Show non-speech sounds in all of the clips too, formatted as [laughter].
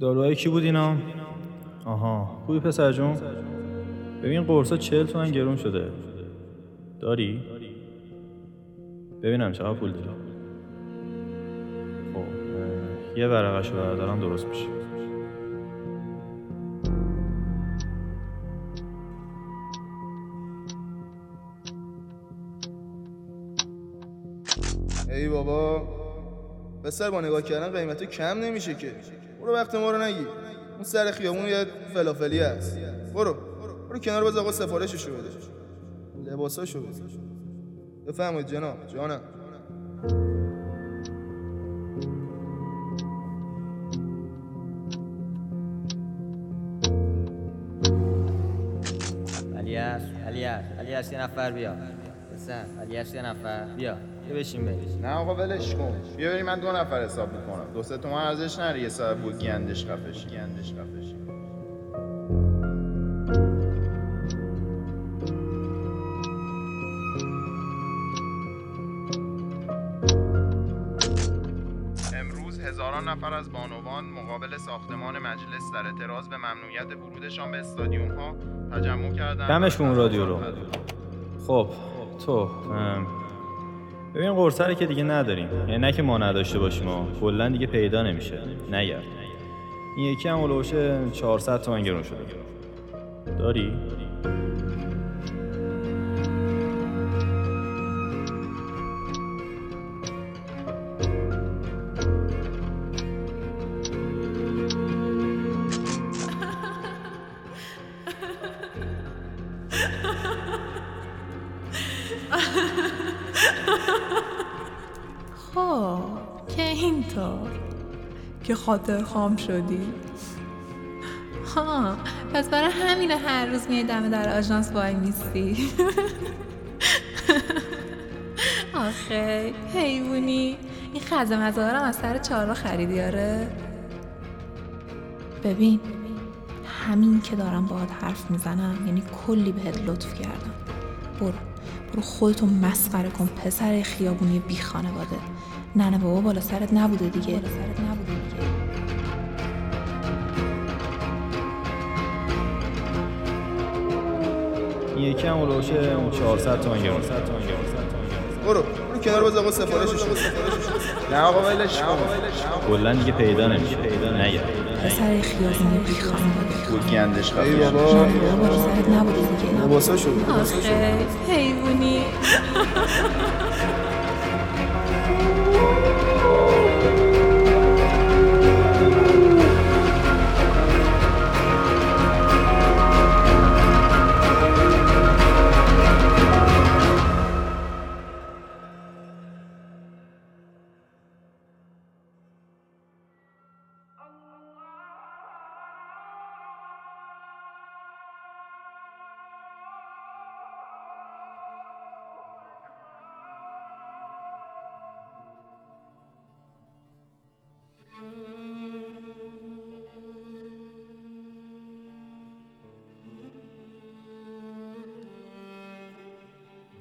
داروهای کی بود اینا؟ آها خوبی پسر جون؟ ببین قرصا چهل تومن گرون شده داری؟ ببینم چقدر پول داری خب یه ورقش رو بردارم درست میشه ای بابا پسر با نگاه کردن قیمت کم نمیشه که برو وقت ما رو نگی اون سر خیابون یه فلافلی هست. برو. برو کنار باز آقا سفارششو بده. لباساشو بده. بفرمایید جناب. جانم. الیاس الیاس الیاس یه نفر بیا. پسر الیاس یه نفر. بیا. بشین بریم نه آقا ولش کن. بیا بریم من دو نفر حساب می‌کنم. دو سه تومن ازش نری. یه ساعت بود گندش خفشی گندش امروز هزاران نفر از بانوان مقابل ساختمان مجلس در اعتراض به ممنوعیت ورودشان به استادیوم ها تجمع کردند دمش کن اون رادیو رو. خب تو ببین قرصه که دیگه نداریم. یعنی نه که ما نداشته باشیم و کلا دیگه پیدا نمیشه. نگرد. این یکی هم اولوش 400 تومن گرون شده. داری؟ خب که اینطور که خاطر خام شدی. ها پس برای همینه هر روز میای دم در آژانس وای میستی. [laughs] آخه حیوونی این خزه مزارم از سر چهارراه خریدی آره؟ ببین همین که دارم باهات حرف می‌زنم یعنی کلی بهت لطف کردم. برو برو خودتو مسخره کن پسر خیابونی بی خانواده. نه نه بابا بالا سرت نبوده دیگه. بالا سرت نبوده دیگه. یکی هم اولوش 400 تومن شده برو. برو کنار باز آقا سفارششو بده نه آقا ولش کن. کلا دیگه پیدا نمیشه. نگرد پسر خیابونی بی خانواده بود گندش ای بابا. بابا سرت نبوده دیگه. لباساشو. آخه حیوونی [laughs]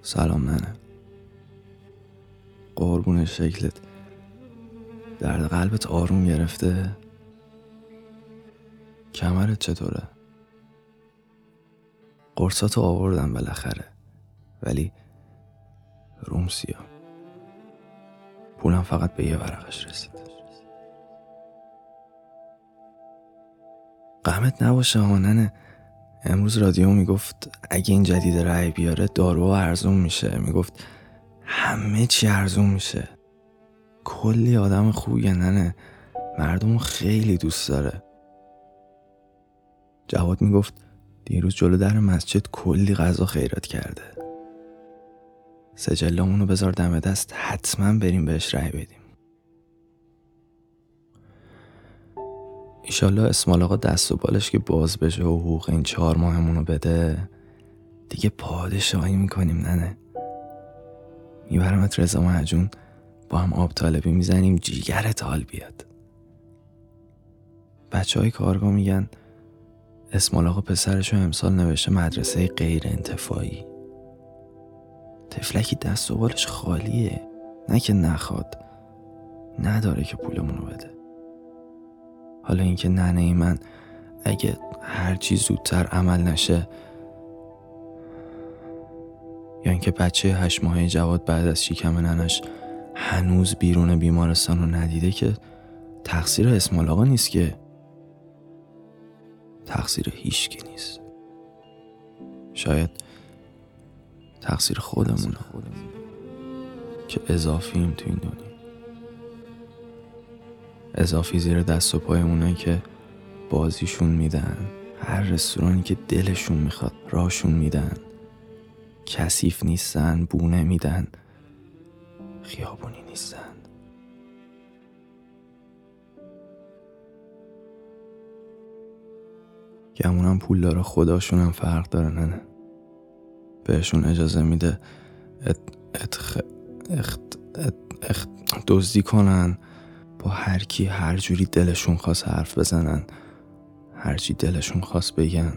سلام ننه. قربون شکلت. درد قلبت آروم گرفته؟ کمرت چطوره؟ قرصاتو آوردم بالاخره ولی روم سیاه. پولم فقط به یه ورقش رسید. غمت نباشه ها ننه. امروز رادیو می‌گفت اگه این جدید رأی بیاره دارو ارزون میشه. می‌گفت همه چی ارزون میشه. کلی آدم خوبیه ننه مردم خیلی دوست داره. جواد می‌گفت دیروز جلو در مسجد کلی غذا خیرات کرده. سجلامونو بذار دم دست حتما بریم بهش رأی بدیم. ایشالله اسمال آقا دست و بالش که باز بشه و حقوق این چهار ماهمونو بده دیگه پادشاهی می‌کنیم ننه میبرمت رضا مهجون با هم آب طالبی می‌زنیم جیگرت حال بیاد. بچه های کارگاه میگن اسمال آقا پسرشو امسال نوشته مدرسه غیر انتفاعی. تفلکی دست و بالش خالیه. نه که نخواد. نداره که پولمونو بده. حالا اینکه ننه من اگه هر چی زودتر عمل نشه یا اینکه بچه هشت ماهه جواد بعد از شکم ننش هنوز بیرون بیمارستان رو ندیده که تقصیر اسمال آقا نیست که. تقصیر هیچکی نیست. شاید تقصیر خودمونه. که اضافیم تو این دنیا. اضافی زیر دست و پای اونایی که بازیشون میدن. هر رستورانی که دلشون می‌خواد راشون میدن. کثیف نیستن بونه میدن خیابونی نیستن. گمونم پول داره خداشون هم فرق داره نه بهشون اجازه میده ات اتخ اخت ات اخت دزدی کنن. هر کی هر جوری دلشون خواست حرف بزنن هر چی دلشون خواست بگن.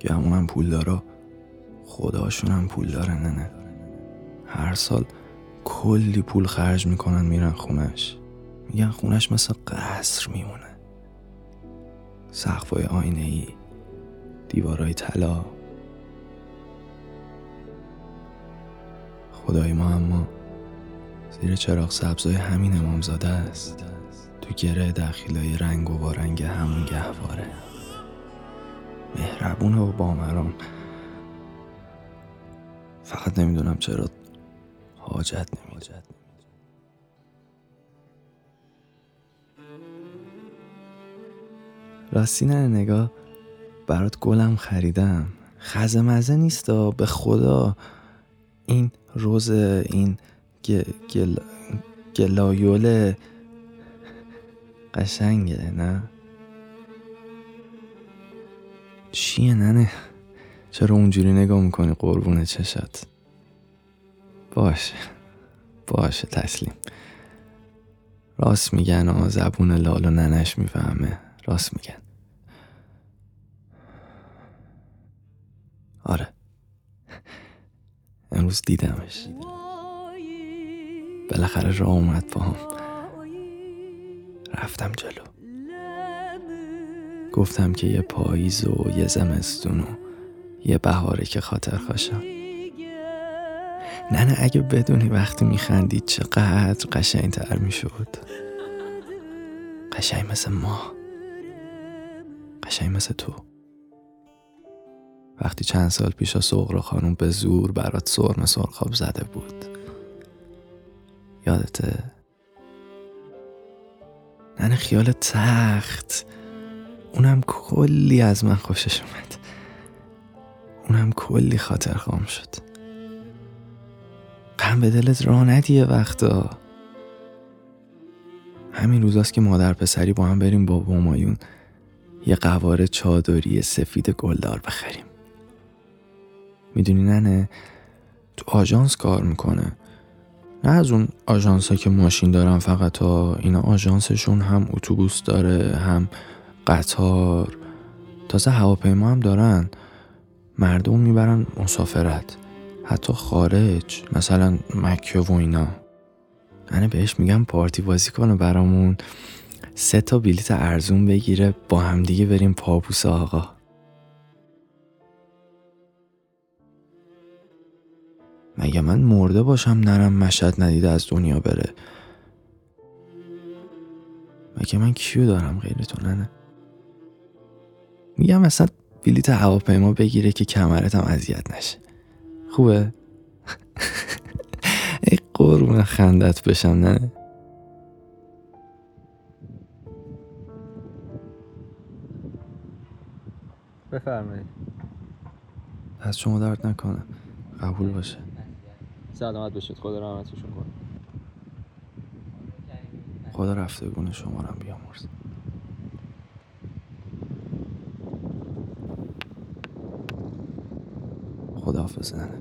گمونم پول داره خداشون هم پول داره نه نه. هر سال کلی پول خرج می‌کنن میرن خونش. میگن خونش مثل قصر میمونه. سقفای آینه ای دیوارای طلا. خدای ما اما زیر چراغ سبزای همین امامزاده است. تو گره دخیلای رنگ و با رنگ همون گهواره. مهربونه و بامران. فقط نمی‌دونم چرا حاجت نمیجد راستی نه نگاه. برات گلم خریدم. خزه مزه نیستا به خدا. این روز این گ... گل... گلایول قشنگه نه؟ چیه ننه؟ چرا اونجوری نگاه می‌کنی قربون چشات؟ باشه باشه تسلیم. راست میگن آ زبون لال و ننش می‌فهمه. راست میگن. آره. امروز دیدمش. بالاخره راه اومد با هم. رفتم جلو. گفتم که یه پاییز و یه زمستون و یه بهاره که خاطر خوشم. نه نه اگه بدونی وقتی میخندید چقدر قشنگ تر می‌شد. قشنگ مثل ما. قشنگ مثل تو. وقتی چند سال پیش سغرا خانم به زور برات سرم سرخاب زده بود. یادته؟ ننه خیال تخت. اونم کلی از من خوشش اومد. اونم کلی خاطر خام شد. غم به دلت راه ندیه وقتا. همین روزاست که مادر پسری با هم بریم با بومایون یه قواره چادری سفید گلدار بخریم. می‌دونی ننه تو آژانس کار می‌کنه. نه از اون آژانس که ماشین دارن فقط ها اینا آژانسشون هم اتوبوس داره هم قطار. تازه هواپیما هم دارن. مردم می‌برن مسافرت. حتی خارج مثلا مکه و اینا. من بهش میگم پارتی بازی کنه برامون. سه تا بلیت ارزون بگیره با همدیگه بریم پابوس آقا. مگه من مرده باشم نرم مشهد ندیده از دنیا بره؟ مگه من کیو دارم غیر تو نه میگم مثلا بلیت هواپیما بگیره که کمرتم اذیت نشه. خوبه؟ [laughs] ای قربون خندت بشم نه. بفرمایید. از شما درد نکنه. قبول باشه. سلامت باشید. خدا رحمتشون کنه. خدا رفتگون شما رو بیامرز خدا حافظ ننه